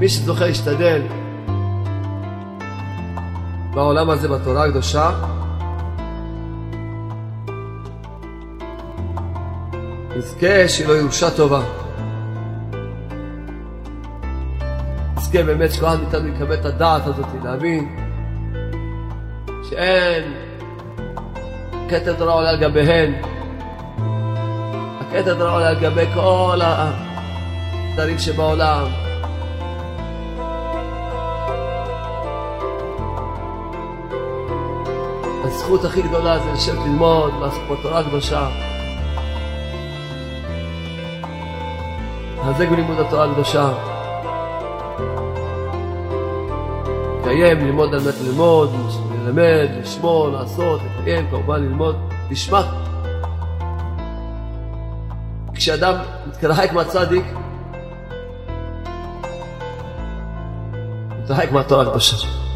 שמי שזוכה להשתדל בעולם הזה בתורה הקדושה, יזכה לו ירושה טובה. יזכה באמת שכל אחד מאיתנו יקבל את הדעת הזאת, להבין שאין כתר תורה עולה על גביהן. הכתר תורה עולה על גבי כל הדברים שבעולם. הזכות הכי גדולה זה לשבת ללמוד בתורה הקדושה. לחזק בלימוד התורה הקדושה. לקיים, ללמוד על מנת ללמוד, ללמד, לשמור, לעשות, לקיים, כמובן ללמוד, לשמע. כשאדם מתרחק מהצדיק, מתרחק מהתורה הקדושה.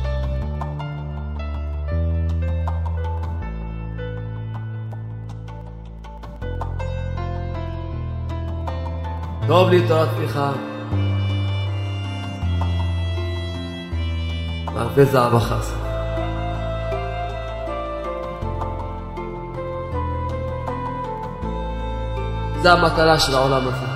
טוב לי תורת פיך, והרבה זהב חסר. זה המטרה של העולם הזה.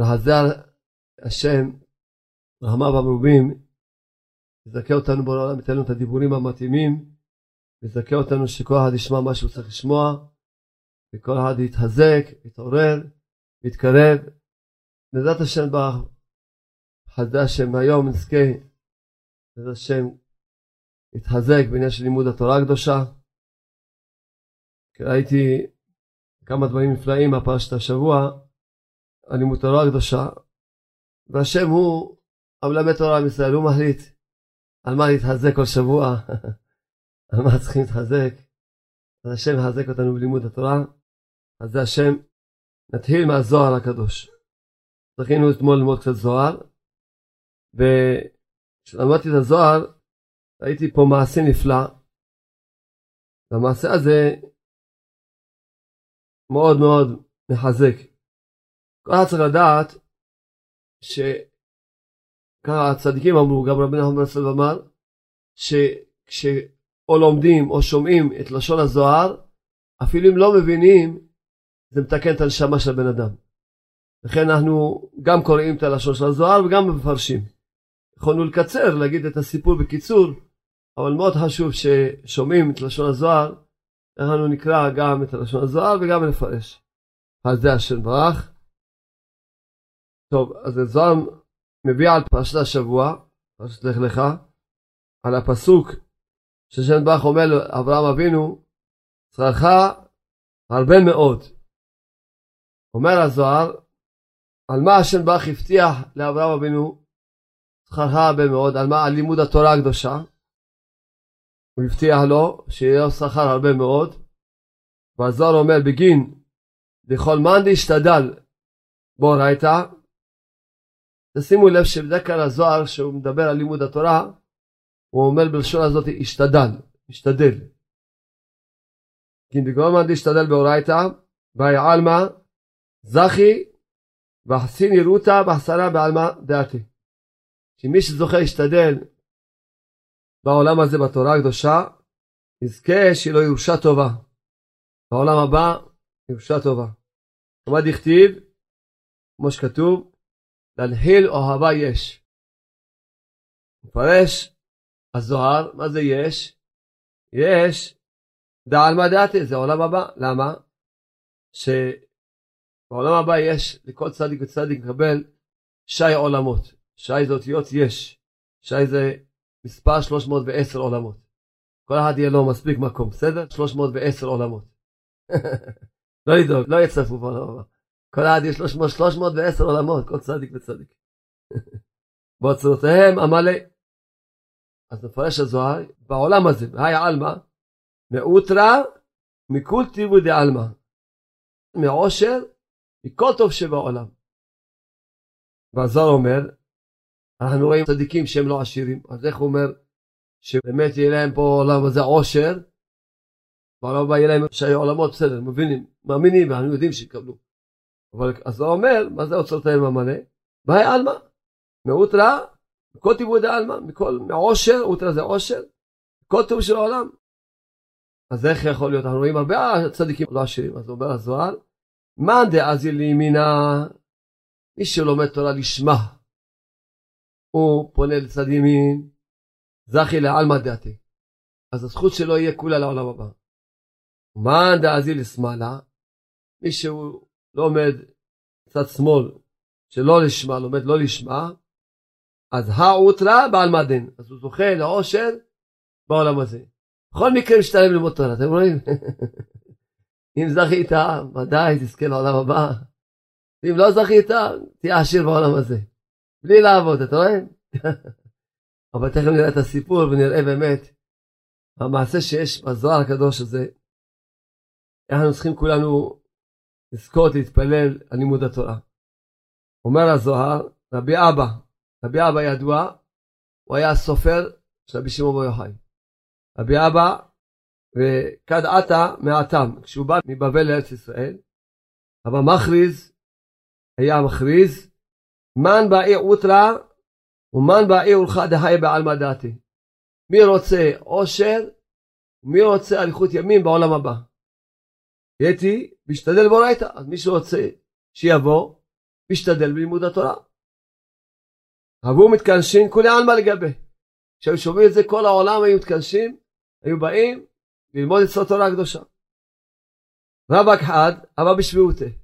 וחז"ל השם, רחמיו המרובים, יזכה אותנו בעולם, ייתן לנו את הדיבורים המתאימים, יזכה אותנו שכל אחד ישמע מה שהוא צריך לשמוע, וכל אחד יתחזק, יתעורר, יתקרב. בעזרת השם בחסדי השם היום נזכה, בעזרת השם, יתחזק בעניין של לימוד התורה הקדושה. ראיתי כמה דברים נפלאים מהפרשת השבוע על לימוד התורה הקדושה, והשם הוא המלמד תורה עם ישראל, הוא מחליט על מה להתחזק כל שבוע, על מה צריכים להתחזק. אז השם יחזק אותנו בלימוד התורה, אז זה השם. נתחיל מהזוהר הקדוש. זכינו אתמול ללמוד קצת זוהר, וכשלמדתי את הזוהר, ראיתי פה מעשה נפלא, והמעשה הזה מאוד מאוד מחזק. כל אחד צריך לדעת שככה הצדיקים אמרו, גם רבי נחמן ברסלב אמר, שכשאו לומדים או שומעים את לשון הזוהר, אפילו אם לא מבינים, זה מתקן את הנשמה של הבן אדם. לכן אנחנו גם קוראים את הלשון של הזוהר וגם מפרשים. יכולנו לקצר, להגיד את הסיפור בקיצור, אבל מאוד חשוב ששומעים את לשון הזוהר, אנחנו נקרא גם את לשון הזוהר וגם נפרש. אז זה השם ברח. טוב, אז הזוהר מביא על פרשת השבוע, פרשת לך לך, על הפסוק ששם ברח אומר לאברהם אבינו, צרך הרבה מאוד. אומר הזוהר, על מה השם ברח הבטיח לאברהם אבינו, צרך הרבה מאוד, על מה? על לימוד התורה הקדושה. הוא הבטיח לו שיהיה לו שכר הרבה מאוד. והזוהר אומר בגין לכל מאן דשתדל באורייתא. תשימו לב שבדרך כלל הזוהר שהוא מדבר על לימוד התורה הוא אומר בלשון הזאת השתדל, השתדל. כי בגלל מאן דשתדל באורייתא באי עלמא זכי ואחסין ירותא בחסרה בעלמא דעתי. שמי שזוכה להשתדל בעולם הזה בתורה הקדושה, יזכה שיהיה לו ירושה טובה. בעולם הבא, ירושה טובה. ומה דכתיב? כמו שכתוב, להנחיל אוהבה יש. מפרש הזוהר, מה זה יש? יש דעלמא דעתי, זה עולם הבא. למה? שבעולם הבא יש לכל צדיק וצדיק לקבל שי עולמות. שי זה אותיות יש. שי זה מספר 310 עולמות. כל אחד יהיה לו מספיק מקום, בסדר? 310 עולמות. לא לדאוג, לא יצטרפו בעולם הבא. כל אחד יש 300, 310 עולמות, כל צדיק וצדיק. באוצרותיהם עמלה. אז מפרש הזוהר, בעולם הזה, היי עלמא, מאותרא מכול טיבו דעלמא. מעושר, מכל טוב שבעולם. והזוהר אומר, אנחנו רואים צדיקים שהם לא עשירים, אז איך הוא אומר שבאמת יהיה להם פה עולם הזה עושר, בעולם הבא יהיה להם עולמות, בסדר, מבינים, מאמינים, אנחנו יודעים שיקבלו. אבל אז הוא אומר, מה זה אוצרותיהם המלא? בהי עלמא, מאותרא, מכל טיבודי עלמא, מכל, מעושר, אותרא זה עושר, כל טוב של העולם. אז איך יכול להיות? אנחנו רואים הרבה צדיקים לא עשירים, אז אומר הזוהר, מאן דאזיל לימינה, מי שלומד תורה לשמה, הוא פונה לצד ימין, זכי לעלמא דעתי. אז הזכות שלו יהיה כולה לעולם הבא. מאן דאזיל לשמאלה, מי שהוא לומד צד שמאל, שלא לשמה, לומד לא לשמה, אז האוטרה בעלמא דין. אז הוא זוכה לעושר בעולם הזה. בכל מקרה משתלם ללמוד תורה, אתם רואים? אם זכית, ודאי תזכה לעולם הבא. ואם לא זכית, תהיה עשיר בעולם הזה. בלי לעבוד, אתה רואה? אבל תכף נראה את הסיפור ונראה באמת המעשה שיש בזוהר הקדוש הזה. אנחנו צריכים כולנו לזכות להתפלל על לימוד התורה. אומר הזוהר, רבי אבא, רבי אבא ידוע, הוא היה הסופר של רבי שמעון בר יוחאי. רבי אבא וכד עתה מעתם, כשהוא בא מבבל לארץ ישראל, אבל מכריז, היה מכריז, מן באי אוטרה ומן באי אולך דהי בעלמא דעתי. מי רוצה עושר ומי רוצה אריכות ימים בעולם הבא. יתי, משתדל באורייתא, אז מי שרוצה שיבוא, משתדל בלימוד התורה. אבו מתכנסים כולי עלמא לגבי. כשהיו שומעים את זה כל העולם היו מתכנסים היו באים ללמוד את התורה הקדושה. רווק אחד, אבא בשביעותי.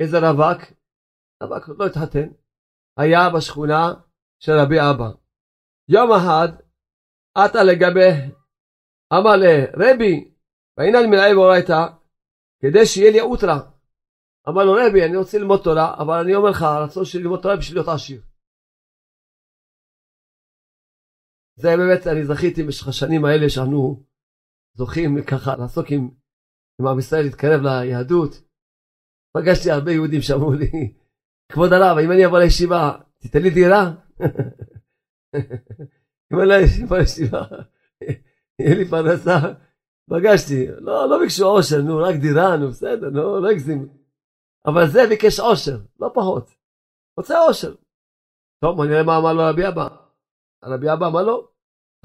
איזה רווק? רווק עוד לא התחתן. היה בשכונה של רבי אבא. יום אחד, עטה לגבי, אמר לרבי, והנה אני מנהל באורייתא, כדי שיהיה לי אוטרה. אמר לו רבי, אני רוצה ללמוד תורה, אבל אני אומר לך, הרצון שלי ללמוד תורה בשביל להיות עשיר. זה באמת, אני זכיתי במשך השנים האלה שאנו זוכים ככה לעסוק עם, עם עם ישראל, להתקרב ליהדות. פגשתי הרבה יהודים שאמרו לי, כבוד הרב, אם אני אבוא לישיבה, תיתן לי דירה? אם אני אבוא לישיבה, יהיה לי פרנסה. פגשתי, לא, לא ביקשו עושר, נו, רק דירה, נו, בסדר, נו, לא הגזים. אבל זה ביקש עושר, לא פחות. רוצה עושר. טוב, בוא נראה מה אמר לו רבי אבא. רבי אבא אמר לו,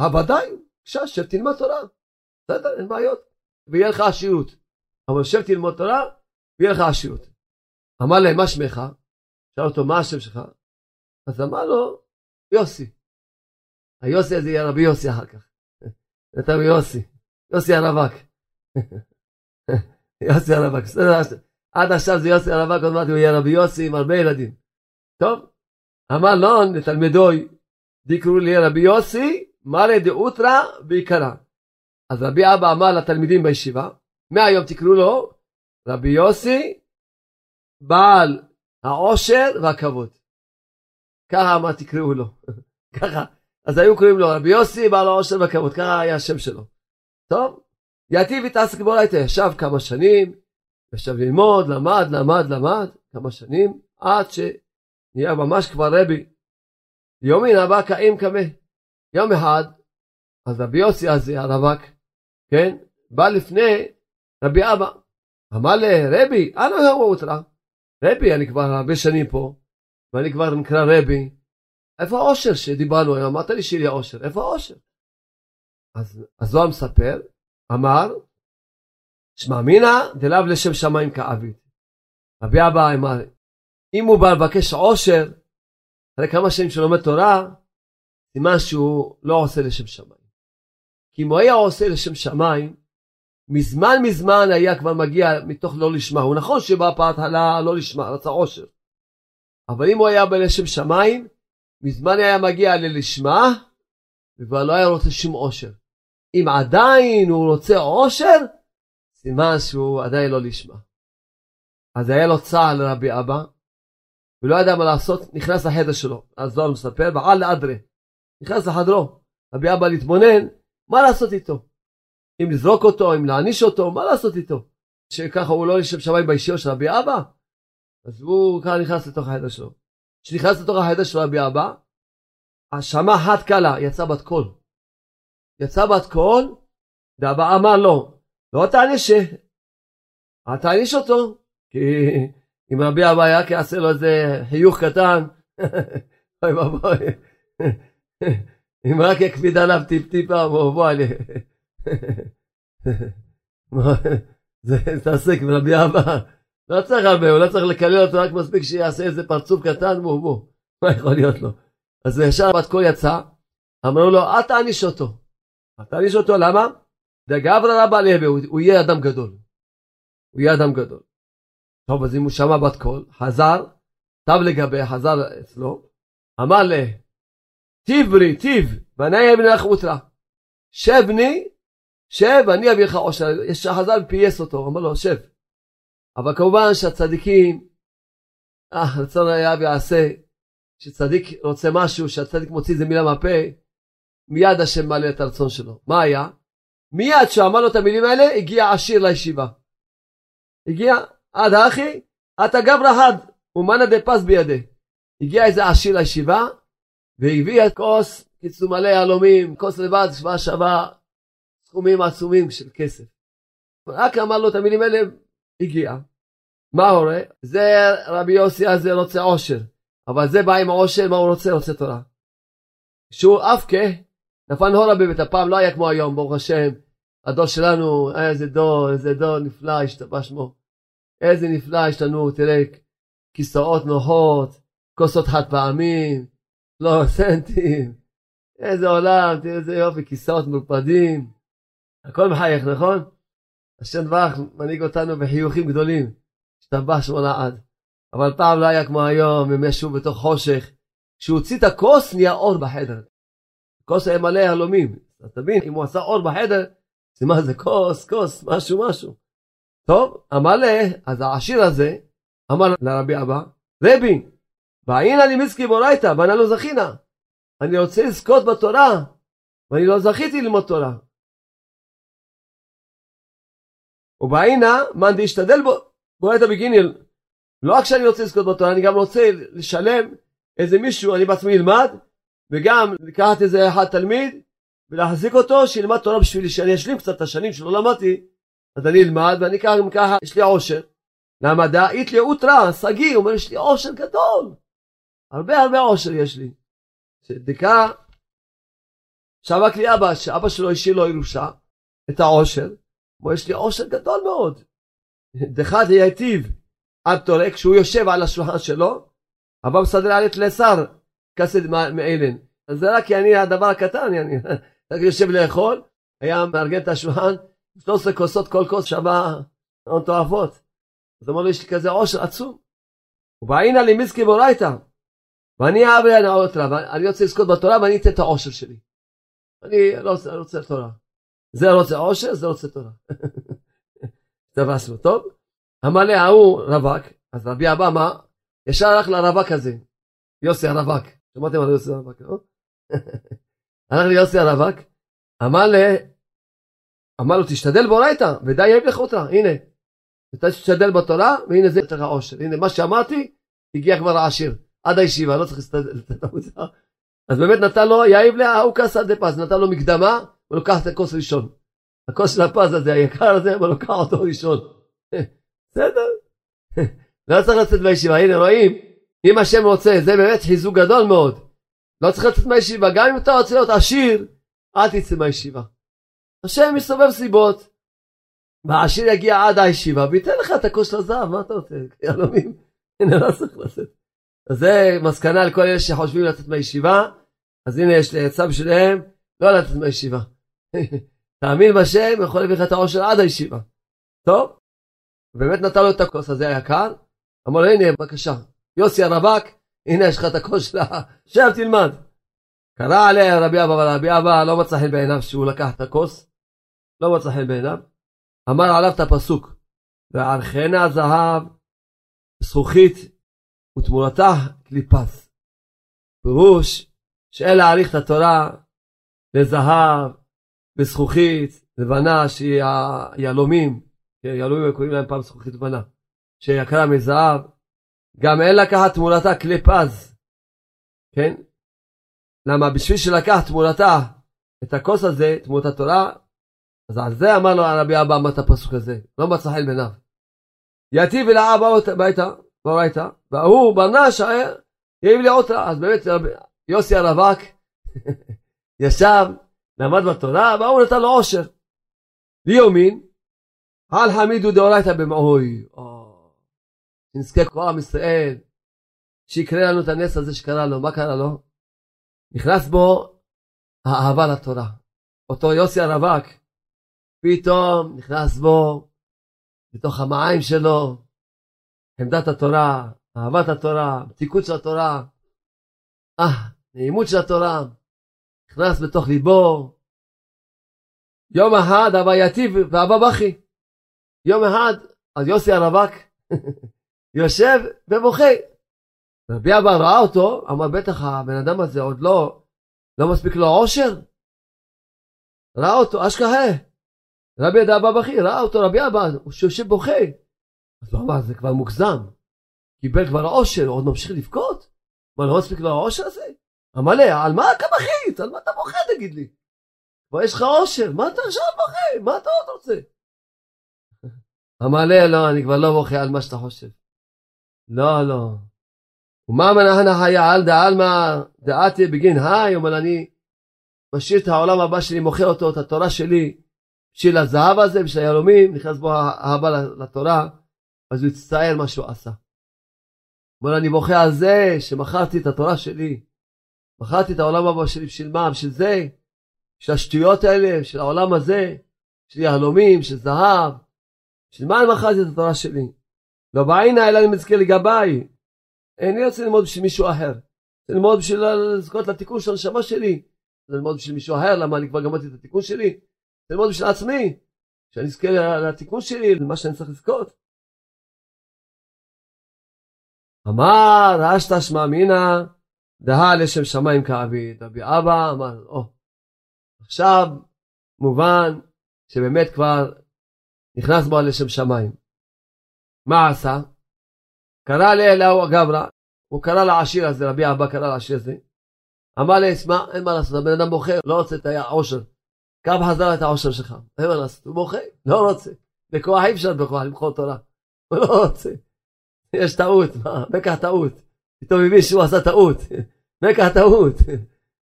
הוודאי, בבקשה, שב תלמד תורה. בסדר, אין בעיות. ויהיה לך עשירות. אבל שב תלמוד תורה, ויהיה לך עשירות. אמר להם, מה שמך? שאל אותו, מה השם שלך? אז אמר לו, יוסי. היוסי הזה יהיה רבי יוסי אחר כך. אתה יוסי. יוסי הרווק. יוסי הרווק. עד עכשיו זה יוסי הרווק, עוד מעט הוא יהיה רבי יוסי עם הרבה ילדים. טוב, אמר לא, לתלמידוי, דקרו לי רבי יוסי, מרא דאותרא בעיקרה. אז רבי אבא אמר לתלמידים בישיבה, מהיום תקראו לו רבי יוסי, בעל העושר והכבוד. ככה מה תקראו לו. ככה. אז היו קוראים לו רבי יוסי, בעל העושר והכבוד. ככה היה השם שלו. טוב, יתיב התעסק באורייתא, ישב כמה שנים, ישב ללמוד, למד, למד, למד, כמה שנים, עד שנהיה ממש כבר רבי. יומין הבא קאים קמה. יום אחד, אז רבי יוסי הזה, הרווק, כן, בא לפני רבי אבא. אמר לרבי, אנו יאמרו אותך. רבי, אני כבר הרבה שנים פה, ואני כבר נקרא רבי. איפה העושר שדיברנו היום? אמרת לי שיהיה עושר, איפה העושר? אז הזוהר מספר, אמר, שמע מינא דלאו לשם שמיים כאביד. רבי אבא אמר, אם הוא בא לבקש עושר, אחרי כמה שנים שלומד תורה, סימן שהוא לא עושה לשם שמיים. כי אם הוא היה עושה לשם שמיים, מזמן מזמן היה כבר מגיע מתוך לא לשמה. הוא נכון שבהתחלה לא לשמה, רצה עושר. אבל אם הוא היה בלשם שמיים, מזמן היה מגיע ללשמה, וכבר לא היה רוצה שום עושר. אם עדיין הוא רוצה עושר, סימן שהוא עדיין לא לשמה. אז היה לו צער לרבי אבא, ולא ידע מה לעשות, נכנס לחדר שלו. אז זוהר מספר, בעל לאדרה. נכנס לחדרו, רבי אבא להתבונן, מה לעשות איתו? אם לזרוק אותו, אם להעניש אותו, מה לעשות איתו? שככה הוא לא יושב שמיים בישיבה של רבי אבא, אז הוא ככה נכנס לתוך החדר שלו. כשנכנס לתוך החדר של רבי אבא, שמע חת קלה, יצא בת קול. יצא בת קול, ואבא אמר לו, לא תעניש, אל תעניש אותו, כי אם רבי אבא היה יעשה לו איזה חיוך קטן, אוי ואבוי, אם רק יקפיד עליו טיפ-טיפה, בוא. זה תעסק ברבי אבא, לא צריך הרבה, הוא לא צריך לקלל אותו, רק מספיק שיעשה איזה פרצוף קטן, בוא בוא, מה יכול להיות לו? אז ישר בת קול יצא, אמרו לו, אל תעניש אותו. אל תעניש אותו, למה? דגברא רבא להוי, הוא יהיה אדם גדול. הוא יהיה אדם גדול. טוב, אז אם הוא שמע בת קול, חזר, תב לגבי, חזר אצלו, אמר לה, תיב ברי, תיב, בני לך אוטרה. שב בני, שב, אני אביא לך עושר. חזר ופייס אותו, אמר לו, שב. אבל כמובן שהצדיקים, אה, רצון היה ויעשה, שצדיק רוצה משהו, שהצדיק מוציא איזה מילה מהפה, מיד השם מעלה את הרצון שלו. מה היה? מיד שאמר לו את המילים האלה, הגיע עשיר לישיבה. הגיע, עד אחי, אתה גברא הד, ומנה דה פס בידי. הגיע איזה עשיר לישיבה, והביא כוס, קיצור מלא יהלומים, כוס לבד שווה שווה סכומים עצומים של כסף. רק אמר לו את המילים האלה, הגיע. מה הורה? זה רבי יוסי הזה רוצה עושר, אבל זה בא עם עושר, מה הוא רוצה? רוצה תורה. שהוא אבקה, נפל הורה בבית הפעם, לא היה כמו היום, ברוך השם. הדור שלנו, איזה דור, איזה דור נפלא, השתבח שמו. איזה נפלא יש לנו, תראה, כיסאות נוחות, כוסות חד פעמים, פלורסנטים, איזה עולם, תראה איזה יופי, כיסאות מוקפדים, הכל מחייך, נכון? השם דברך מנהיג אותנו בחיוכים גדולים, השתבח שמו לעד. אבל פעם לא היה כמו היום, הם ישבו בתוך חושך. כשהוא הוציא את הכוס, נהיה אור בחדר. כוס היה מלא יהלומים. אתה מבין, אם הוא עשה אור בחדר, זה מה זה כוס, כוס, משהו, משהו. טוב, לה, אז העשיר הזה, אמר לרבי אבא, רבי, בעין אני מיסקי בורייתא, ואני לא זכינה. אני רוצה לזכות בתורה, ואני לא זכיתי ללמוד תורה. ובעינה, מאן דשתדל בו, בורייתא בגיניל. לא רק שאני רוצה לזכות בתורה, אני גם רוצה לשלם איזה מישהו, אני בעצמי אלמד, וגם לקחת איזה אחד תלמיד, ולהחזיק אותו, שילמד תורה בשבילי, שאני אשלים קצת את השנים שלא למדתי, אז אני אלמד, ואני ככה, ככה, יש לי עושר. למה דאית לי אוטרה, שגיא, אומר, יש לי עושר גדול. הרבה הרבה עושר יש לי. שדקה, שבק לי אבא, שאבא שלו השאיר לו ירושה, את העושר, הוא יש לי עושר גדול מאוד. דחד היטיב עד תורק, כשהוא יושב על השולחן שלו, אבא מסדר עלית לשר, כסד מאלן. אז זה רק אני הדבר הקטן, אני רק יושב לאכול, היה מארגן את השולחן, 13 כוסות, כל כוס שווה הון תועפות. אז אמר לו, יש לי כזה עושר עצום. ובעינה לי מיזקי בורייתא. ואני אעברי הנאות רב, אני רוצה לזכות בתורה ואני אתן את העושר שלי. אני לא רוצה, רוצה תורה. זה רוצה עושר, זה רוצה תורה. תפסנו, טוב? לי ההוא רווק, אז רבי אבא מה? ישר הלך לרווק הזה, יוסי הרווק. שמעתם על יוסי הרווק, לא? הלך ליוסי הרווק, אמר אמר לו תשתדל באורייתא, ודי יבלך אותה, הנה. אתה תשתדל בתורה, והנה זה יותר העושר. הנה מה שאמרתי, הגיע כבר העשיר. עד הישיבה, לא צריך המוצר. אז באמת נתן לו, יאיב לה, הוא דה פז, נתן לו מקדמה, הוא לוקח את הכוס ראשון. הכוס של הפז הזה, היקר הזה, הוא לוקח אותו ראשון. בסדר. לא צריך לצאת מהישיבה, הנה רואים, אם השם רוצה, זה באמת חיזוק גדול מאוד. לא צריך לצאת מהישיבה, גם אם אתה רוצה להיות עשיר, אל תצא מהישיבה. השם מסתובב סיבות. והעשיר יגיע עד הישיבה וייתן לך את הכוס של הזהב, מה אתה רוצה? יהלומים? הנה, לא צריך לצאת. אז זה מסקנה לכל אלה שחושבים לצאת מהישיבה, אז הנה יש לי עצה בשבילם, לא לצאת מהישיבה. תאמין בשם, יכול להביא לך את העושר עד הישיבה. טוב? באמת נתן לו את הכוס הזה היקר, אמר לו הנה בבקשה, יוסי הרווק, הנה יש לך את הכוס שלה, שב תלמד. קרא עליה רבי אבא, אבל רבי אבא לא מצא חן בעיניו שהוא לקח את הכוס, לא מצא חן בעיניו, אמר עליו את הפסוק, וערכנה זהב, זכוכית ותמורתה קליפס. פירוש שאין להעריך את התורה לזהב, בזכוכית, לבנה שהיא היהלומים, כן, יהלומים קוראים להם פעם זכוכית לבנה, שיקרה מזהב, גם אין לקחת תמורתה כלי פז, כן? למה בשביל שלקח תמורתה את הכוס הזה, תמורת התורה, אז על זה אמר לו הרבי אבא אמר את הפסוק הזה, לא מצא חן בעיניו. יתיב אל האבא הביתה, באורייתא, והוא ברנש העיר לי אותה, אז באמת יוסי הרווק ישב, למד בתורה, והוא נתן לו עושר. ליומין, על חמידו דאורייתא במעוי. שנזכה כל עם ישראל, שיקרה לנו את הנס הזה שקרה לו. מה קרה לו? נכנס בו האהבה לתורה. אותו יוסי הרווק, פתאום נכנס בו, בתוך המעיים שלו, עמדת התורה, אהבת התורה, מתיקות של התורה, אה, נעימות של התורה, נכנס בתוך ליבו. יום אחד אבא יתיב ואבא בכי. יום אחד, אז יוסי הרווק יושב ובוכה. רבי אבא ראה אותו, אמר בטח הבן אדם הזה עוד לא, לא מספיק לו עושר. ראה אותו, אשכרה. רבי אבא בכי, ראה אותו רבי אבא, הוא יושב בוכה. אז הוא אמר, זה כבר מוגזם. קיבל כבר עושר, עוד ממשיך לבכות? מה, לא מספיק לו העושר הזה? אמר לי, על מה אתה בכית? על מה אתה בוכה תגיד לי? כבר יש לך עושר, מה אתה עכשיו בוכה? מה אתה עוד רוצה? אמר לי, לא, אני כבר לא בוכה על מה שאתה חושב. לא, לא. ומה מנהנה חיה על דעלמא דעתי בגין היי, אומר אני משאיר את העולם הבא שלי, מוכר אותו, את התורה שלי, בשביל הזהב הזה, בשביל היהלומים, נכנס בו אהבה לתורה, אז הוא יצטער מה שהוא עשה. אומר אני בוכה על זה שמכרתי את התורה שלי. מכרתי את העולם הבא שלי בשביל מה? בשביל זה? בשביל השטויות האלה, בשביל העולם הזה, בשביל יהלומים, בשביל זהב. בשביל מה אני מכרתי את התורה שלי? לא בעינה אלא אני מזכיר לגביי. איני רוצה ללמוד בשביל מישהו אחר. רוצה ללמוד בשביל לזכות לתיקון של הנשמה שלי. ללמוד בשביל מישהו אחר, למה אני כבר גמרתי את התיקון שלי? רוצה ללמוד בשביל עצמי. שאני אזכה לתיקון שלי, למה שאני צריך לזכות. אמר אשתא שמע אמינא דהה לשם שמיים כעביד. רבי אבא אמר, או, עכשיו מובן שבאמת כבר נכנס בו לשם שמיים. מה עשה? קרא לאליהו הגברא, הוא קרא לעשיר הזה, רבי אבא קרא לעשיר הזה. אמר לי, שמע, אין מה לעשות, הבן אדם בוחר, לא רוצה את העושר. קם חזר את העושר שלך, אין מה לעשות, הוא בוכה, לא רוצה. בכוח אי אפשר בכוח למכור תורה, הוא לא רוצה. יש טעות, מה, מקח טעות. פתאום הבין שהוא עשה טעות. מקח טעות.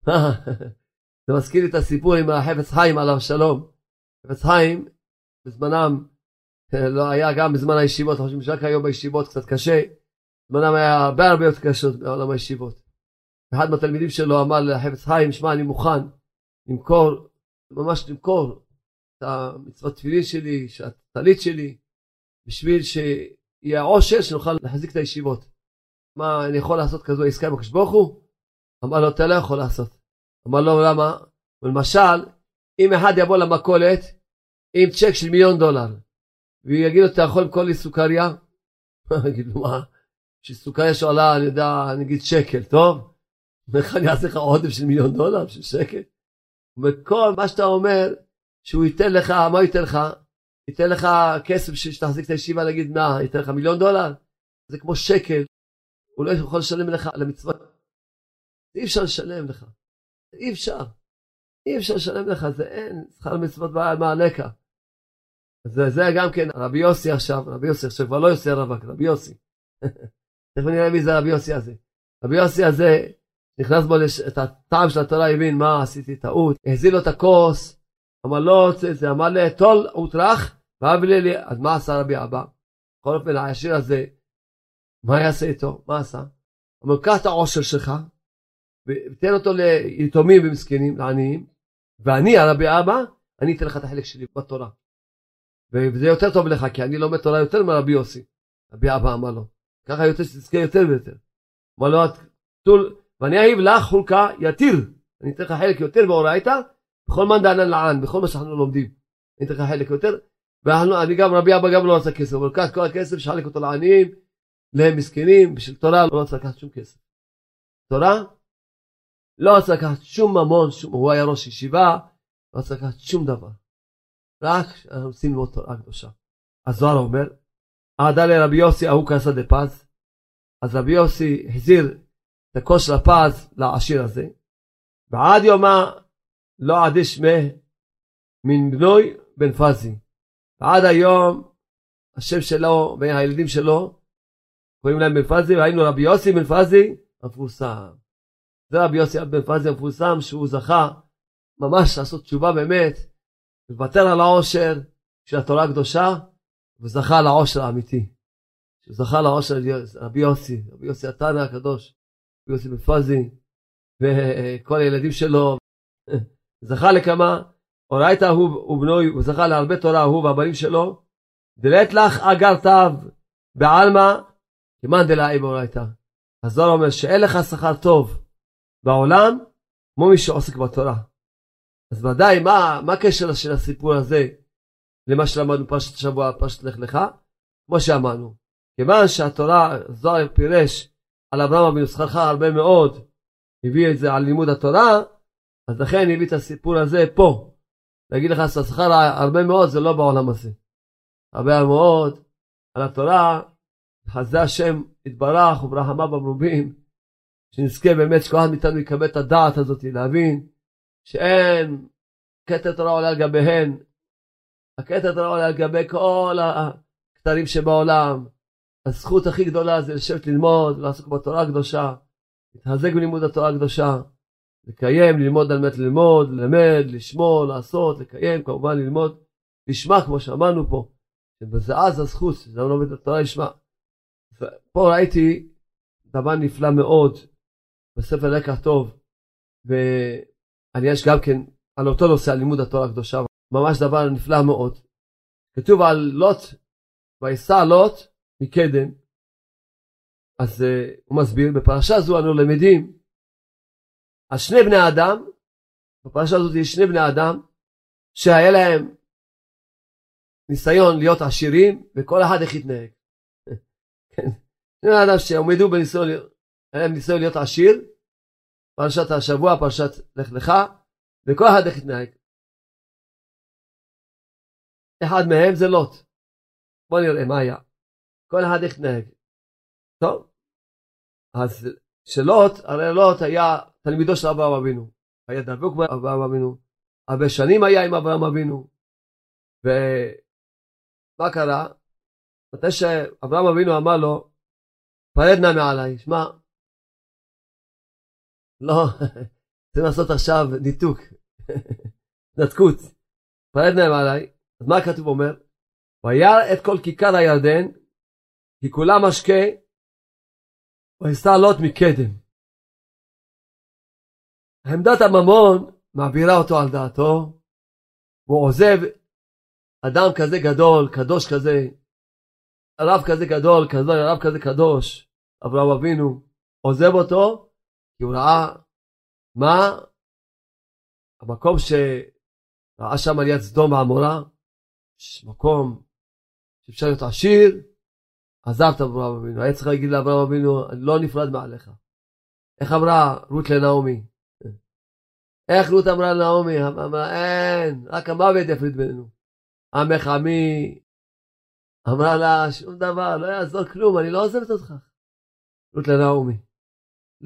זה מזכיר לי את הסיפור עם החפץ חיים עליו שלום. חפץ חיים, בזמנם, לא היה גם בזמן הישיבות, חושבים שרק היום בישיבות קצת קשה. זמנם היה הרבה הרבה יותר קשות בעולם הישיבות. אחד מהתלמידים שלו אמר לחפץ חיים, שמע, אני מוכן למכור, ממש למכור את המצוות תפילין שלי, את הטלית שלי, בשביל ש... יהיה עושר שנוכל להחזיק את הישיבות. מה, אני יכול לעשות כזו עסקה עם הקדוש ברוך הוא? אמר לו, אתה לא יכול לעשות. אמר לו, למה? למשל, אם אחד יבוא למכולת עם צ'ק של מיליון דולר, ויגיד לו, אתה יכול למכור לי סוכריה? יגיד לו, מה? שסוכריה שעולה, אני יודע, נגיד שקל, טוב? איך אני אעשה לך עודף של מיליון דולר של שקל? וכל מה שאתה אומר, שהוא ייתן לך, מה הוא ייתן לך? ייתן לך כסף שתחזיק את הישיבה, נגיד מה, ייתן לך מיליון דולר? זה כמו שקל, הוא לא יכול לשלם לך על המצוות. אי אפשר לשלם לך, אי אפשר. אי אפשר לשלם לך, זה אין, שכר מצוות מעלקה. זה, זה גם כן רבי יוסי עכשיו, רבי יוסי עכשיו כבר לא יוסי הרווק, רבי יוסי. תכף נראה מי זה רבי יוסי הזה. רבי יוסי הזה, נכנס בו לש... את הטעם של התורה, הבין מה עשיתי טעות, החזיר לו את הכוס, אמר לא רוצה את זה, אמר לי טול הוטרח, ואבי לי, אז מה עשה רבי אבא? בכל אופן העשיר הזה, מה יעשה איתו? מה עשה? אמר קח את העושר שלך, ותן אותו ליתומים ומסכנים, לעניים, ואני, הרבי אבא, אני אתן לך את החלק שלי בתורה. וזה יותר טוב לך, כי אני לומד תורה יותר מרבי יוסי. רבי אבא אמר לו, ככה יותר שתזכה יותר ויותר. אמר לו, תול, ואני אהיב לך חולקה יתיר, אני אתן לך חלק יותר באורייתא, בכל מאן דענן לען, בכל מה שאנחנו לומדים. אני אתן לך חלק יותר. ואני גם, רבי אבא גם לא רצה כסף, אבל לקח כל הכסף, שחלק אותו לעניים, למסכנים, בשביל תורה לא רצה לקחת שום כסף. תורה? לא רצה לקחת שום ממון, שום, הוא היה ראש ישיבה, לא רצה לקחת שום דבר. רק רוצים ללמוד תורה קדושה. הזוהר אומר, אהדה לרבי יוסי ההוא כעשה דפז, אז רבי יוסי החזיר את הכוס של הפז לעשיר הזה, ועד יומה לא עדיש מה מן בנוי בן פזי. ועד היום השם שלו והילדים שלו קוראים להם בן פזי, והיינו רבי יוסי בן פזי המפורסם. זה רבי יוסי בן פזי המפורסם שהוא זכה ממש לעשות תשובה באמת, לוותר על העושר של התורה הקדושה, וזכה לעושר האמיתי. שהוא זכה לעושר רבי יוסי, רבי יוסי התנא הקדוש, רבי יוסי בן פזי, וכל הילדים שלו, זכה לכמה, אורייתא הוא ובנוי, הוא זכה להרבה תורה, הוא והבנים שלו, דלית לך אגר תו בעלמא, כמאן דלאי באורייתא. הזוהר אומר שאין לך שכר טוב בעולם, כמו מי שעוסק בתורה. אז ודאי, מה, הקשר של הסיפור הזה למה שלמדנו פרשת השבוע, פרשת לך לך? כמו שאמרנו, כיוון שהתורה, זוהר פירש על אברהם אבינו שכרך הרבה מאוד, הביא את זה על לימוד התורה, אז לכן הביא את הסיפור הזה פה. להגיד לך שהשכר הרבה מאוד זה לא בעולם הזה. הרבה מאוד על התורה, חזה השם יתברך וברחמיו במרובים, שנזכה באמת שכל אחד מאיתנו יקבל את הדעת הזאת, להבין שאין כתר תורה עולה על גביהן, הכתר תורה עולה על גבי כל הכתרים שבעולם. הזכות הכי גדולה זה לשבת ללמוד ולעסוק בתורה הקדושה, להתחזק בלימוד התורה הקדושה, לקיים, ללמוד על מנת ללמוד, ללמד, לשמור, לעשות, לקיים, כמובן ללמוד, לשמה כמו שאמרנו פה, אז הזכות, זה לא את התורה לשמה. פה ראיתי דבר נפלא מאוד בספר לקח טוב, ואני יש גם כן על אותו נושא, על לימוד התורה הקדושה, ממש דבר נפלא מאוד. כתוב על לוט, ויסע לוט מקדם, אז uh, הוא מסביר, בפרשה זו אנו למדים על שני בני אדם, בפרשה הזאת יש שני בני אדם, שהיה להם ניסיון להיות עשירים, וכל אחד איך התנהג. כן. שני בני אדם שעומדו בניסיון, היה להם ניסיון להיות עשיר, פרשת השבוע, פרשת לך לך, וכל אחד איך התנהג. אחד מהם זה לוט. בוא נראה מה היה. כל אחד איך התנהג. טוב, אז שלוט, הרי לוט היה תלמידו של אברהם אבינו. היה דבוק באברהם אבינו. הרבה שנים היה עם אברהם אבינו. ומה קרה? מתי שאברהם אבינו אמר לו, פרד נא מעליי, שמע, לא, צריכים לעשות עכשיו ניתוק, נתקות, פרד נא מעליי, אז מה כתוב אומר? וירא את כל כיכר הירדן, כי כולה משקה, ויסע לוט מקדם. עמדת הממון מעבירה אותו על דעתו, והוא עוזב אדם כזה גדול, קדוש כזה, רב כזה גדול, כזה, רב כזה קדוש, אברהם אבינו, עוזב אותו, כי הוא ראה מה המקום שראה שם על יד סדום העמורה, מקום שאפשר להיות עשיר, עזב את אברהם אבינו. היה צריך להגיד לאברהם אבינו, אני לא נפרד מעליך. איך אמרה רות לנעמי? איך רות אמרה לנעמי? אמרה, אין, רק המוות יפריד בינינו. עמך עמי. אמרה לה, שום דבר, לא יעזור כלום, אני לא עוזבת אותך. רות לנעמי.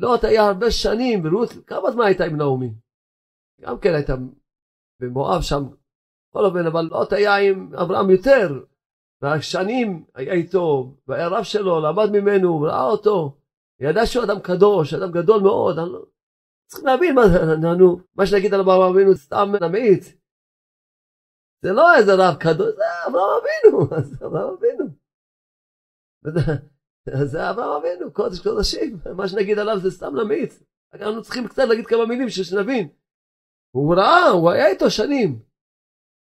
לוט היה הרבה שנים, ורות, כמה זמן הייתה עם נעמי? גם כן הייתה במואב שם, בכל אופן, אבל לוט היה עם אברהם יותר, והשנים היה איתו, והיה רב שלו, למד ממנו, ראה אותו, ידע שהוא אדם קדוש, אדם גדול מאוד, לא... צריכים להבין מה זה, נו, מה שנגיד על אברהם אבינו סתם נמעיט. זה לא איזה רב קדוש, זה אברהם אבינו, זה אברהם אבינו. זה אברהם אבינו, קודש קודשים, מה שנגיד עליו זה סתם נמעיט. אנחנו צריכים קצת להגיד כמה מילים שנבין. הוא ראה, הוא היה איתו שנים.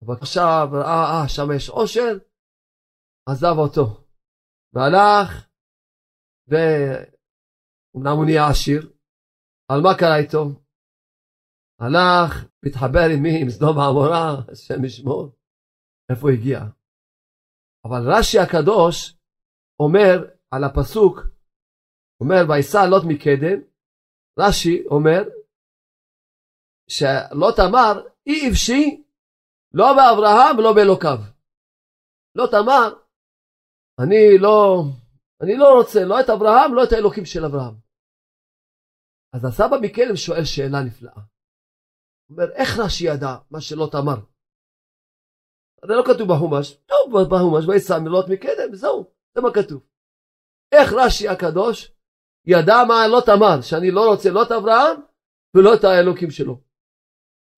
אבל עכשיו ראה, אה, שם יש עושר, עזב אותו. והלך, ואומנם הוא נהיה עשיר, אבל מה קרה איתו? הלך, מתחבר עם מי? עם סדום העמורה, השם ישמור. איפה הגיע? אבל רש"י הקדוש אומר על הפסוק, אומר, ויסע לוט מקדם, רש"י אומר, שלוט אמר, אי אפשי, לא באברהם ולא באלוקיו. לוט אמר, אני לא, אני לא רוצה לא את אברהם, לא את האלוקים של אברהם. אז הסבא מקלם שואל שאלה נפלאה. הוא אומר, איך רש"י ידע מה שלוט אמר? זה לא כתוב בחומש, טוב בחומש, ויצא מלוט מקדם, זהו, זה מה כתוב. איך רש"י הקדוש ידע מה לוט אמר, שאני לא רוצה לא את אברהם ולא את האלוקים שלו.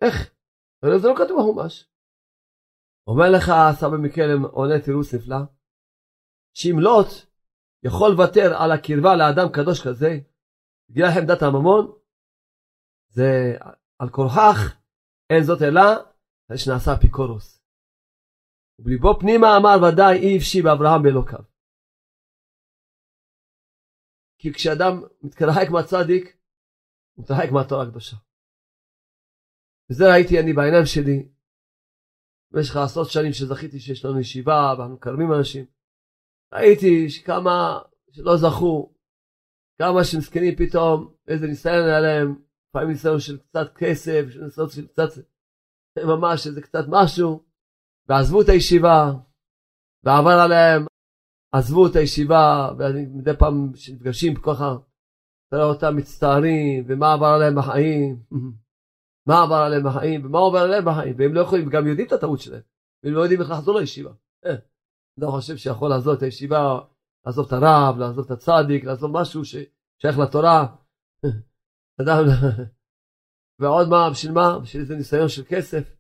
איך? זה לא כתוב בחומש. אומר לך סבא מקלם עונה תירוץ נפלא, שאם לוט יכול לוותר על הקרבה לאדם קדוש כזה, בגלל חמדת הממון, זה על כורחך, אין זאת אלא שנעשה אפיקורוס. ובליבו פנימה אמר ודאי אי אפשי באברהם באלוקיו. כי כשאדם מתרחק מהצדיק, הוא מתרחק מהתורה הקדושה. וזה ראיתי אני בעיניים שלי במשך עשרות שנים שזכיתי שיש לנו ישיבה ואנחנו מקרבים אנשים. ראיתי שכמה שלא זכו, כמה שמסכנים פתאום, איזה ניסיון היה להם, לפעמים ניסיון של קצת כסף, ניסיון של קצת, ממש איזה קצת משהו, ועזבו את הישיבה, ועבר עליהם, עזבו את הישיבה, ומדי פעם שנפגשים ככה, תראה אותם מצטערים, ומה עבר עליהם בחיים, מה עבר עליהם בחיים, ומה עובר עליהם בחיים, והם לא יכולים, וגם יודעים את הטעות שלהם, והם לא יודעים איך לחזור לישיבה. אה, לא חושב שיכול לעזוב את הישיבה, לעזוב את הרב, לעזוב את הצדיק, לעזוב משהו ששייך לתורה. אדם, ועוד מה, בשביל מה? בשביל איזה ניסיון של כסף.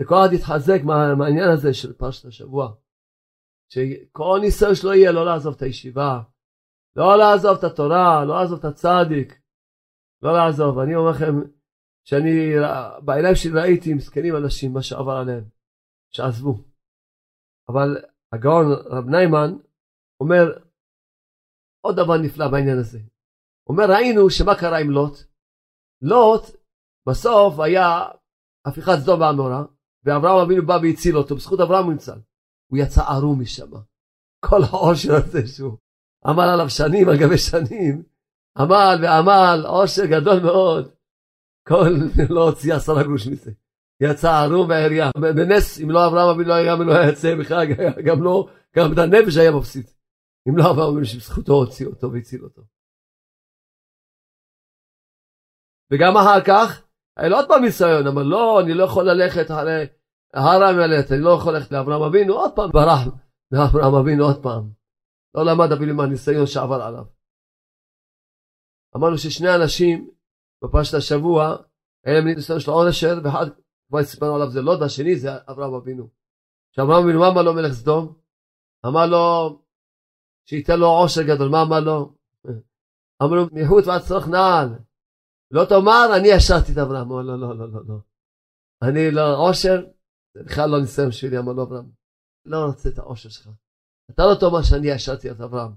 וכל אחד יתחזק מהעניין הזה של פרשת השבוע. שכל ניסיון שלו יהיה לא לעזוב את הישיבה, לא לעזוב את התורה, לא לעזוב את הצדיק, לא לעזוב. אני אומר לכם, שאני בעיניים שלי ראיתי מסכנים אנשים, מה שעבר עליהם, שעזבו. אבל הגאון רב ניימן אומר עוד דבר נפלא בעניין הזה. אומר ראינו שמה קרה עם לוט? לוט בסוף היה הפיכת סדום ועמורה, ואברהם אבינו בא והציל אותו, בזכות אברהם הוא נמצא. הוא יצא ערום משם. כל העושר הזה שהוא עמל עליו שנים על גבי שנים, עמל ועמל, עושר גדול מאוד. כל לא הוציא עשרה גרוש מזה. יצא ערום בעירייה. בנס, אם לא אברהם אבינו היה גם לא יוצא בכלל, גם לא, גם את הנפש היה מפסיד. אם לא אברהם אבינו שבזכותו הוציא אותו והציל אותו. וגם אחר כך, היה לו עוד פעם ניסיון, אבל לא, אני לא יכול ללכת אחרי הר המלט, אני לא יכול ללכת לאברהם אבינו, עוד פעם ברח מאברהם אבינו עוד פעם. לא למד אפילו מהניסיון שעבר עליו. אמרנו ששני אנשים בפרשת השבוע, היה להם ניסיון של עונשר, ואחד כבר סיפרנו עליו זה לוד, השני זה אברהם אבינו. שאברהם אבינו, מה אמר לו מלך סדום? אמר לו שייתן לו עושר גדול, מה אמר לו? אמר לו, מחוץ ועד צורך נעל. לא תאמר, אני ישרתי את אברהם. לו, לא, לא, לא, לא. אני לא, עושר, זה בכלל לא ניסיון שלי, אמר לו אברהם. לא רוצה את העושר שלך. אתה לא תאמר שאני ישרתי את אברהם.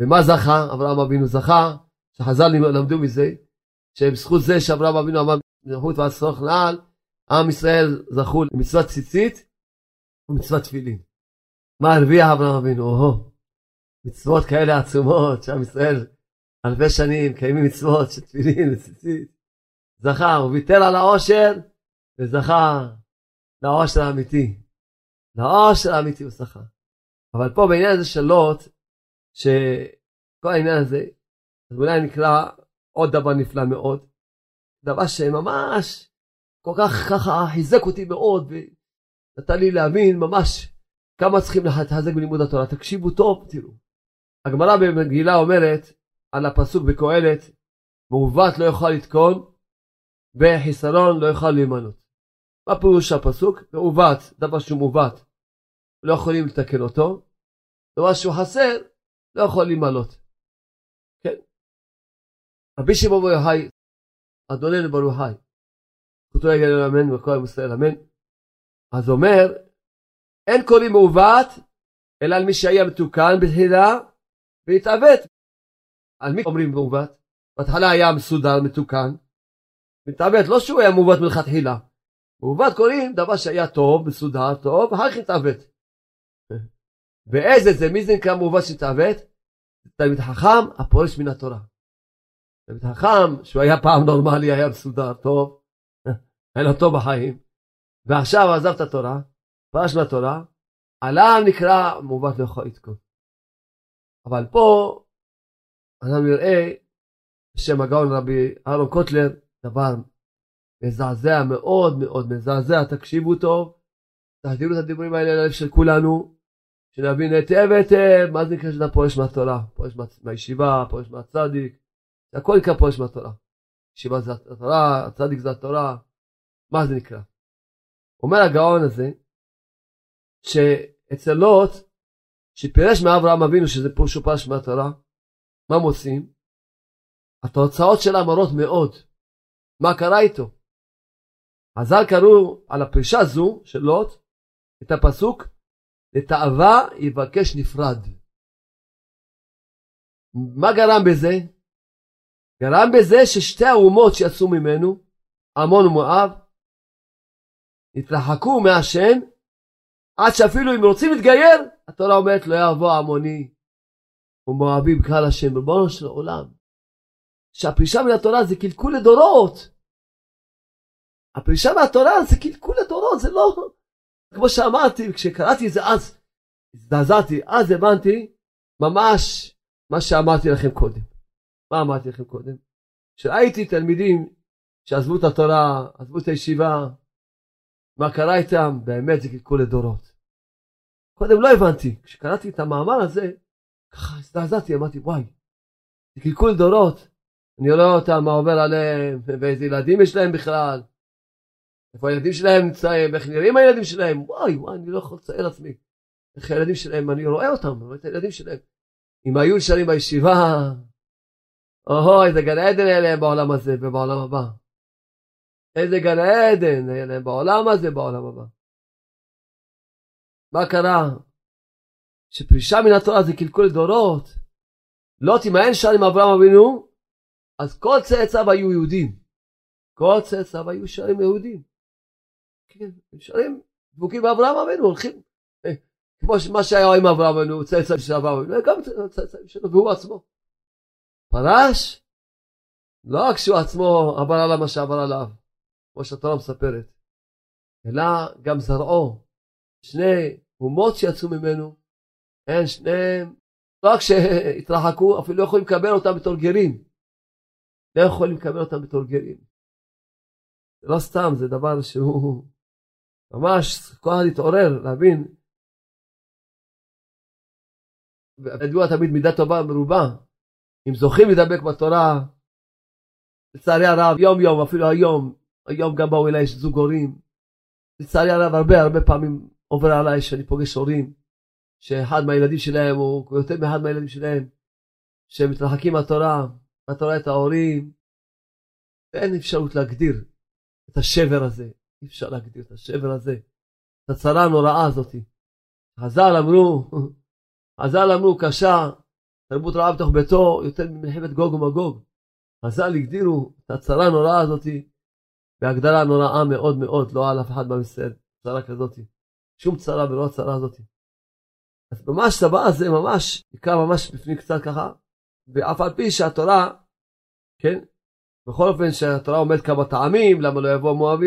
ומה זכה? אברהם אבינו זכה, שחז"ל למדו מזה, שבזכות זה שאברהם אבינו אמר מלכות ועד צורך נעל, עם ישראל זכו למצוות ציצית ומצוות תפילין. מה הרוויח אברהם אבינו? או מצוות כאלה עצומות שעם ישראל אלפי שנים קיימים מצוות של תפילין וציצית. זכה, הוא ויתר על העושר וזכה לעושר האמיתי. לעושר האמיתי הוא זכה. אבל פה בעניין הזה של לוט, שכל העניין הזה, אז אולי נקרא עוד דבר נפלא מאוד, דבר שממש כל כך ככה חיזק אותי מאוד ונתן לי להבין ממש כמה צריכים להתחזק בלימוד התורה. תקשיבו טוב, תראו. הגמרא במגילה אומרת על הפסוק בקהלת, מעוות לא יוכל לתקון וחיסרון לא יוכל להימנות. מה פירוש הפסוק? מעוות, דבר שהוא מעוות, לא יכולים לתקן אותו, דבר שהוא חסר, לא יכול להימלות. כן. רבי שמעון בר יוחאי, אדוננו ברוך חי, זכותו יגן אמן וכל עם ישראל אמן. אז אומר, אין קוראים מעוות, אלא על מי שהיה מתוקן בתחילה והתעוות. על מי אומרים מעוות? בהתחלה היה מסודר, מתוקן, מתעוות, לא שהוא היה מעוות מלכתחילה. מעוות קוראים דבר שהיה טוב, מסודר, טוב, ואחר כך התעוות. ואיזה זה, מי זה נקרא מעוות שהתעוות? תלמיד חכם הפורש מן התורה. תלמיד חכם, שהוא היה פעם נורמלי, היה מסודר, טוב, היה לו טוב בחיים, ועכשיו עזב את התורה, פרש מהתורה, עליו נקרא מעוות לא יכול לתקון. אבל פה אנחנו נראה בשם הגאון רבי אהרון קוטלר דבר מזעזע מאוד מאוד מזעזע. תקשיבו טוב. תחדירו את הדיבורים האלה ללב של כולנו שנבין היטב היטב מה זה נקרא שאתה פורש מהתורה. פורש מהישיבה פורש מהצדיק. הכל נקרא פורש מהתורה. ישיבה זה התורה הצדיק זה התורה. מה זה נקרא? אומר הגאון הזה שאצל לוט שפירש מאברהם אבינו שזה פרוש ופרש מהתורה מה מוצאים? התוצאות שלה מרות מאוד. מה קרה איתו חז"ל קראו על הפרישה זו של לוט את הפסוק לתאווה יבקש נפרד. מה גרם בזה? גרם בזה ששתי האומות שיצאו ממנו, עמון ומואב, התרחקו מהשם עד שאפילו אם רוצים להתגייר, התורה אומרת לא יבוא עמוני ומואבי בקהל השם, ריבונו של עולם. שהפרישה מן התורה זה קלקול לדורות. הפרישה מהתורה זה קלקול לדורות, זה לא... כמו שאמרתי, כשקראתי את זה אז, הזדעזעתי, אז הבנתי ממש מה שאמרתי לכם קודם. מה אמרתי לכם קודם? כשראיתי תלמידים שעזבו את התורה, עזבו את הישיבה, מה קרה איתם, באמת זה קלקול לדורות. קודם לא הבנתי, כשקראתי את המאמר הזה, ככה הזדעזעתי, אמרתי וואי, זה קלקול דורות, אני רואה אותם, מה עובר עליהם, ואיזה ילדים יש להם בכלל, איפה הילדים שלהם נמצאים, איך נראים הילדים שלהם, וואי וואי, אני לא יכול לצייר לעצמי. איך הילדים שלהם, אני רואה אותם, רואה את הילדים שלהם. אם היו נשארים בישיבה, אוהו, איזה גן עדן היה להם בעולם הזה ובעולם הבא. איזה גן עדן היה להם בעולם הזה ובעולם הבא. מה קרה? שפרישה מן התורה זה קלקול דורות. לא תימאן שם עם אברהם אבינו, אז כל צאצאיו היו יהודים. כל צאצאיו היו שרים יהודים. כן, נשארים דבוקים באברהם אבינו, הולכים, אה, כמו מה שהיה עם אברהם אבינו, צאצאים של אברהם אבינו, גם צאצאים שלו, והוא עצמו. פרש, לא רק שהוא עצמו עבר עליו מה שעבר עליו, כמו שהתורה מספרת, אלא גם זרעו, שני אומות שיצאו ממנו, הם שניהם, לא רק שהתרחקו, אפילו לא יכולים לקבל אותם בתור גרים. לא יכולים לקבל אותם בתור גרים. זה לא סתם, זה דבר שהוא ממש אחד להתעורר, להבין. ידוע תמיד מידה טובה מרובה. אם זוכים לדבק בתורה, לצערי הרב, יום יום, אפילו היום, היום גם באו אליי זוג הורים. לצערי הרב, הרבה הרבה פעמים עובר עליי שאני פוגש הורים, שאחד מהילדים שלהם, או יותר מאחד מהילדים שלהם, שהם מתרחקים מהתורה, מהתורה את ההורים, ואין אפשרות להגדיר את השבר הזה, אי אפשר להגדיר את השבר הזה, את הצרה הנוראה הזאת. חז"ל אמרו, חז"ל אמרו קשה, תרבות רעה בתוך ביתו יותר ממלחמת גוג ומגוג. חז"ל הגדירו את הצרה הנוראה הזאת בהגדרה נוראה מאוד מאוד, לא על אף אחד במסעד, צרה כזאת. שום צרה ולא הצרה הזאת. אז ממש הדבר הזה ממש נקרא ממש בפנים קצת ככה, ואף על פי שהתורה, כן, בכל אופן שהתורה אומרת כמה טעמים, למה לא יבוא מואבי,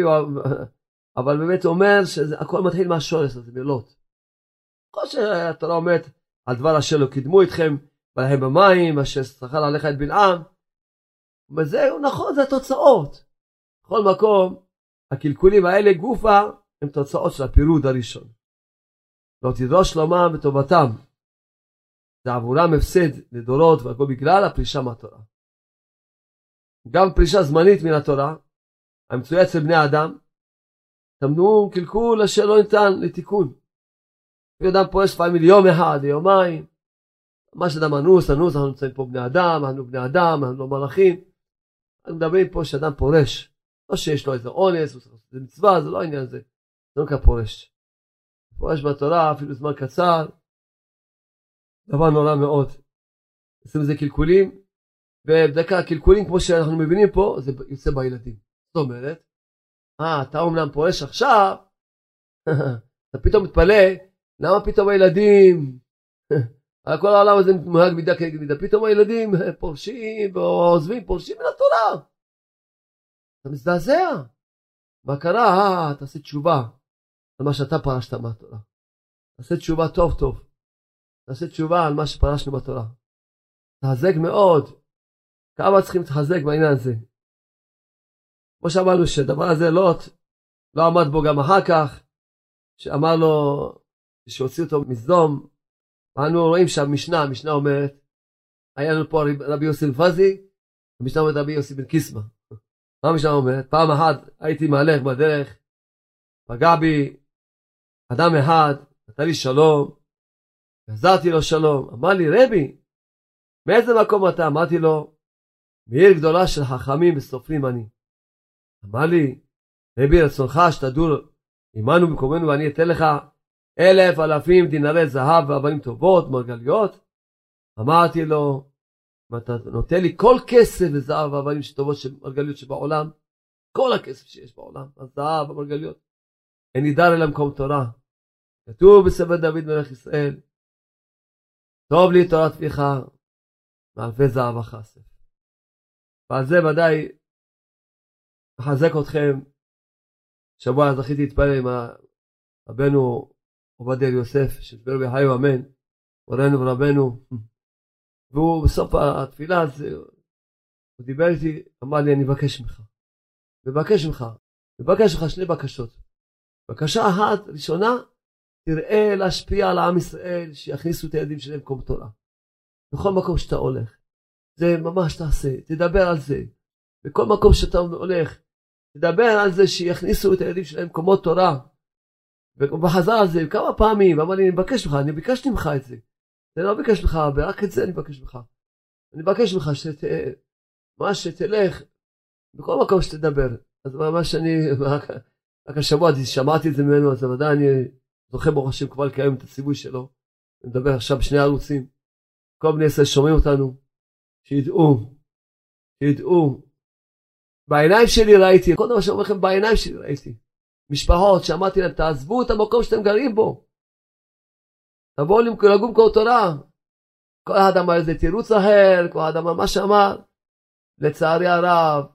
אבל באמת אומר שהכל מתחיל מהשורש הזה, מלוט. כמו שהתורה אומרת על דבר אשר לא קידמו אתכם, ולהם במים, אשר שכר עליך את בלעם. וזהו נכון, זה התוצאות. בכל מקום, הקלקולים האלה גופה הם תוצאות של הפירוד הראשון. לא תדרוש שלומם וטובתם. זה עבורם הפסד לדורות והכל בגלל הפרישה מהתורה. גם פרישה זמנית מן התורה, המצויה אצל בני אדם, טמנו קלקול אשר לא ניתן לתיקון. אם אדם פורש לפעמים ליום אחד, ליומיים, מה שאדם אנוס, אנוס, אנחנו נמצאים פה בני אדם, אנחנו בני אדם, אנחנו לא מלאכים. אנחנו מדברים פה שאדם פורש, לא שיש לו איזה אונס, זה מצווה, זה לא העניין הזה, זה לא נקרא פורש. פורש בתורה אפילו זמן קצר, דבר נורא מאוד. עושים לזה קלקולים, ובדקה הקלקולים כמו שאנחנו מבינים פה זה יוצא בילדים. זאת אומרת, אה אתה אומנם פורש עכשיו, אתה פתאום מתפלא למה פתאום הילדים, כל העולם הזה מנהג מידה כנגד מידה, פתאום הילדים פורשים ועוזבים, פורשים מן התורה. אתה מזדעזע. מה קרה? אה, תעשה תשובה על מה שאתה פרשת מהתורה. תעשה תשובה טוב טוב. תעשה תשובה על מה שפרשנו בתורה. תחזק מאוד. כמה צריכים להתחזק בעניין הזה. כמו שאמרנו שהדבר הזה לוט לא עמד בו גם אחר כך, שאמר לו, שהוציא אותו מסדום, ואנו רואים שהמשנה, המשנה אומרת, היה לנו פה רבי יוסי אלפזי, המשנה אומרת רבי יוסי בן קיסמא. מה המשנה אומרת? פעם אחת הייתי מהלך בדרך, פגע בי אדם אחד, נתן לי שלום, עזרתי לו שלום, אמר לי רבי, מאיזה מקום אתה? אמרתי לו, מעיר גדולה של חכמים וסופרים אני. אמר לי, רבי רצונך שתדור עמנו במקומנו ואני אתן לך אלף אלפים דינרי זהב ואבנים טובות, מרגליות? אמרתי לו, אם אתה נותן לי כל כסף וזהב ואבנים טובות של מרגליות שבעולם, כל הכסף שיש בעולם, הזהב, המרגליות, אין נדר אלא מקום תורה. כתוב בספר דוד מלך ישראל, טוב לי תורת פיך, מאלפי זהב החסף. ועל זה ודאי מחזק אתכם. שבוע זכיתי להתפלל עם רבנו עובדיה יוסף, שדיבר בחיו אמן, מורנו ורבנו, והוא בסוף התפילה אז הוא דיבר איתי, אמר לי אני מבקש ממך, מבקש ממך, מבקש ממך שני בקשות. בקשה אחת ראשונה, תראה להשפיע על עם ישראל, שיכניסו את הילדים שלהם למקום תורה. בכל מקום שאתה הולך. זה ממש תעשה, תדבר על זה. בכל מקום שאתה הולך, תדבר על זה שיכניסו את הילדים שלהם למקומות תורה. וחזר על זה כמה פעמים, אמר לי, אני מבקש ממך, אני ביקשתי ממך את זה. אני לא ביקש ממך, רק את זה אני מבקש ממך. אני מבקש ממך שת... מה שתלך, בכל מקום שתדבר. אז מה שאני, רק, רק השבוע שמעתי את זה ממנו, אז ודאי אני זוכה ברוך השם כבר לקיים את הציווי שלו. אני מדבר עכשיו בשני ערוצים. כל בני ישראל שומעים אותנו, שידעו, שידעו. בעיניים שלי ראיתי, כל דבר שאומר לכם בעיניים שלי ראיתי. משפחות שאמרתי להם, תעזבו את המקום שאתם גרים בו. תבואו לגור במקום תורה. כל אחד אמר איזה תירוץ אחר, כל אחד אמר מה שאמר. לצערי הרב,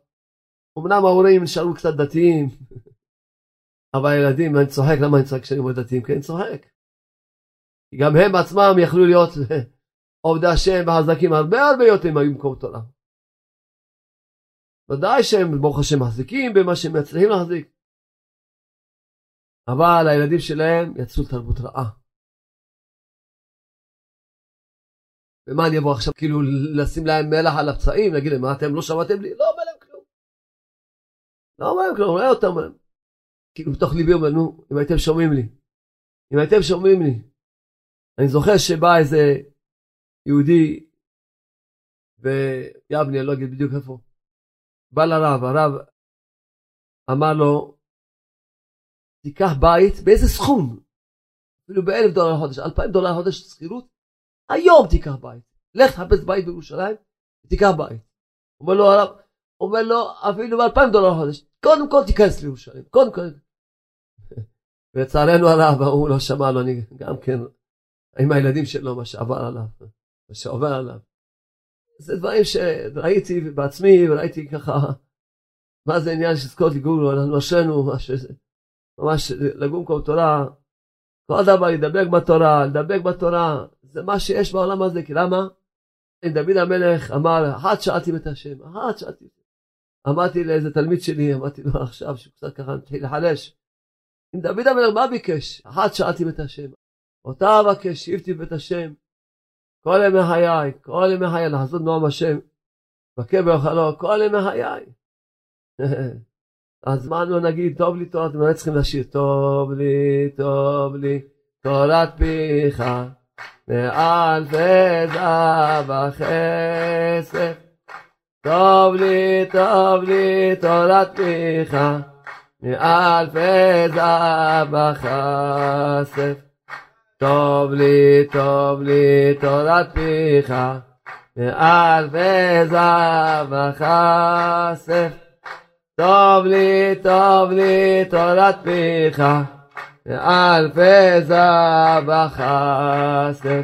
אמנם ההורים נשארו קצת דתיים, אבל הילדים, אני צוחק, למה אני צוחק כשאני אומר דתיים? כי אני צוחק. גם הם עצמם יכלו להיות עובדי השם וחזקים הרבה הרבה יותר אם היו במקום תורה. ודאי שהם ברוך השם מחזיקים במה שהם מצליחים להחזיק. אבל הילדים שלהם יצאו לתרבות רעה. ומה אני אבוא עכשיו כאילו לשים להם מלח על הפצעים, להגיד להם מה אתם לא שמעתם לי? לא אומר להם כלום. לא אומר להם כלום, רואה אותם. כאילו בתוך ליבי אומר, נו, אם הייתם שומעים לי. אם הייתם שומעים לי. אני זוכר שבא איזה יהודי ביבני, אני לא אגיד בדיוק איפה. בא לרב, הרב אמר לו, תיקח בית, באיזה סכום? אפילו באלף דולר לחודש, אלפיים דולר לחודש שכירות, היום תיקח בית. לך תחפש בית בירושלים, תיקח בית. אומר לו הרב, אומר לו אפילו באלפיים דולר לחודש, קודם כל תיכנס לירושלים, קודם כל. ולצערנו הרב, הוא לא שמע לו, אני גם כן, עם הילדים שלו, מה שעבר עליו, שעובר עליו. זה דברים שראיתי בעצמי, וראיתי ככה, מה זה עניין של זכות לגור, אנחנו אשרנו, ממש לגור במקום תורה, כל דבר לדבק בתורה, לדבק בתורה, זה מה שיש בעולם הזה, כי למה? אם דוד המלך אמר, אחת שאלתי את השם, אחת שאלתי. אמרתי לאיזה תלמיד שלי, אמרתי לו עכשיו, שהוא קצת ככה מתחיל לחלש, אם דוד המלך מה ביקש? אחת שאלתי את השם. אותה אבקש, שיבתי בית השם, כל ימי חיי, כל ימי חיי, לחזות נועם השם, בקר באוכלו, כל ימי חיי. אז מה לא נגיד, טוב לי תורת, מה צריכים לשיר? טוב לי, טוב לי, תורת פיך, מעל וזהב הכסף. טוב לי, טוב לי, תורת פיך, מעל וזהב הכסף. טוב לי, טוב לי, תורת פיך, מעל וזהב הכסף. טוב לי, טוב לי, תורת פיך, אלפי זהב וכסף.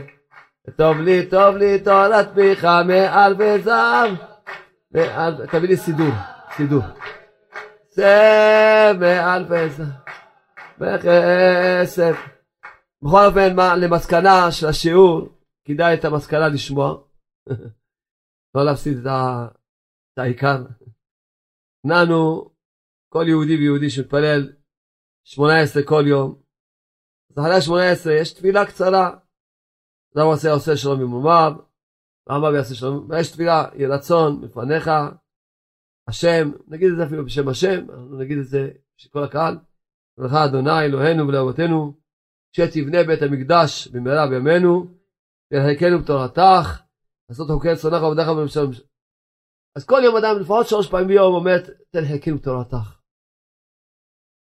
טוב לי, טוב לי, תורת פיך, מאלפי זהב. תביא לי סידור, סידור. זה מאלפי זהב וכסף. בכל אופן, למסקנה של השיעור, כדאי את המסקנה לשמוע. לא להפסיד את, ה... את העיקר. ננו, כל יהודי ויהודי שמתפלל 18 כל יום, אז אחרי ה-18 יש תפילה קצרה. למה עושה עושה שלום במרומיו, למה ויעשה שלום, ויש תפילה, יהי רצון מפניך, השם, נגיד את זה אפילו בשם השם, נגיד את זה בשביל כל הקהל, לך אדוני אלוהינו ולאבותינו, שתבנה בית המקדש במהרה בימינו, ולחלקנו בתורתך, לעשות חוקי צונך ועבדך בממשלה. אז כל יום אדם לפחות שלוש פעמים ביום אומר, תן חלקנו בתורתך.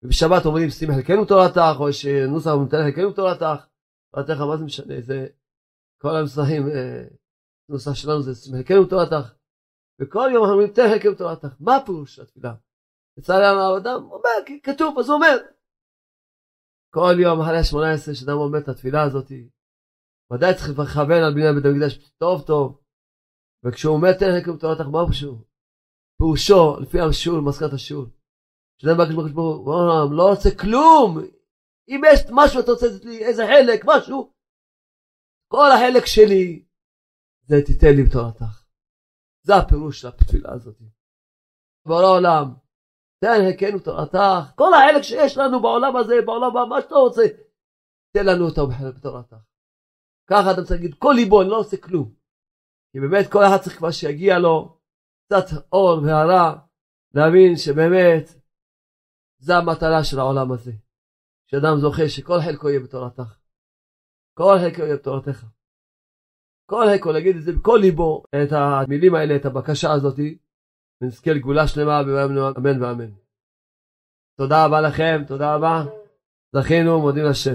ובשבת אומרים, שים חלקנו בתורתך, או יש נוסח, תן חלקנו בתורתך. תורתך, מה זה משנה? זה כל הנוסחים, אה, נוסח שלנו זה שים חלקנו בתורתך. וכל יום אנחנו אומרים, תן חלקנו בתורתך. מה הפירוש של התפילה? לצערי הרב, אדם אומר, כתוב, אז הוא אומר. כל יום אחרי ה-18, שאדם אומר את התפילה הזאת, ודאי צריך לכוון על בניין בית המקדש טוב טוב. וכשהוא אומר תן חלקם תורתך, מה פירושו? פירושו, לפי השיעור, מסקנת השיעור. שאדם בא לקדוש ברוך הוא, לא רוצה כלום. אם יש משהו אתה רוצה לתת לי, איזה חלק, משהו, כל החלק שלי, זה תיתן לי בתורתך. זה הפירוש של התפילה הזאת. בורא עולם, תן חלקנו תורתך, כל החלק שיש לנו בעולם הזה, בעולם הבא, מה שאתה רוצה, תן לנו אותו בתורתך. ככה אתה צריך להגיד, כל ליבו, אני לא עושה כלום. כי באמת כל אחד צריך כבר שיגיע לו קצת אור והרע, להבין שבאמת זה המטרה של העולם הזה. שאדם זוכה שכל חלקו יהיה בתורתך. כל חלקו יהיה בתורתך. כל חלקו, להגיד את זה בכל ליבו, את המילים האלה, את הבקשה הזאתי, ונזכה לגאולה שלמה בימינו אמן ואמן. תודה רבה לכם, תודה רבה. זכינו, מודים לשם.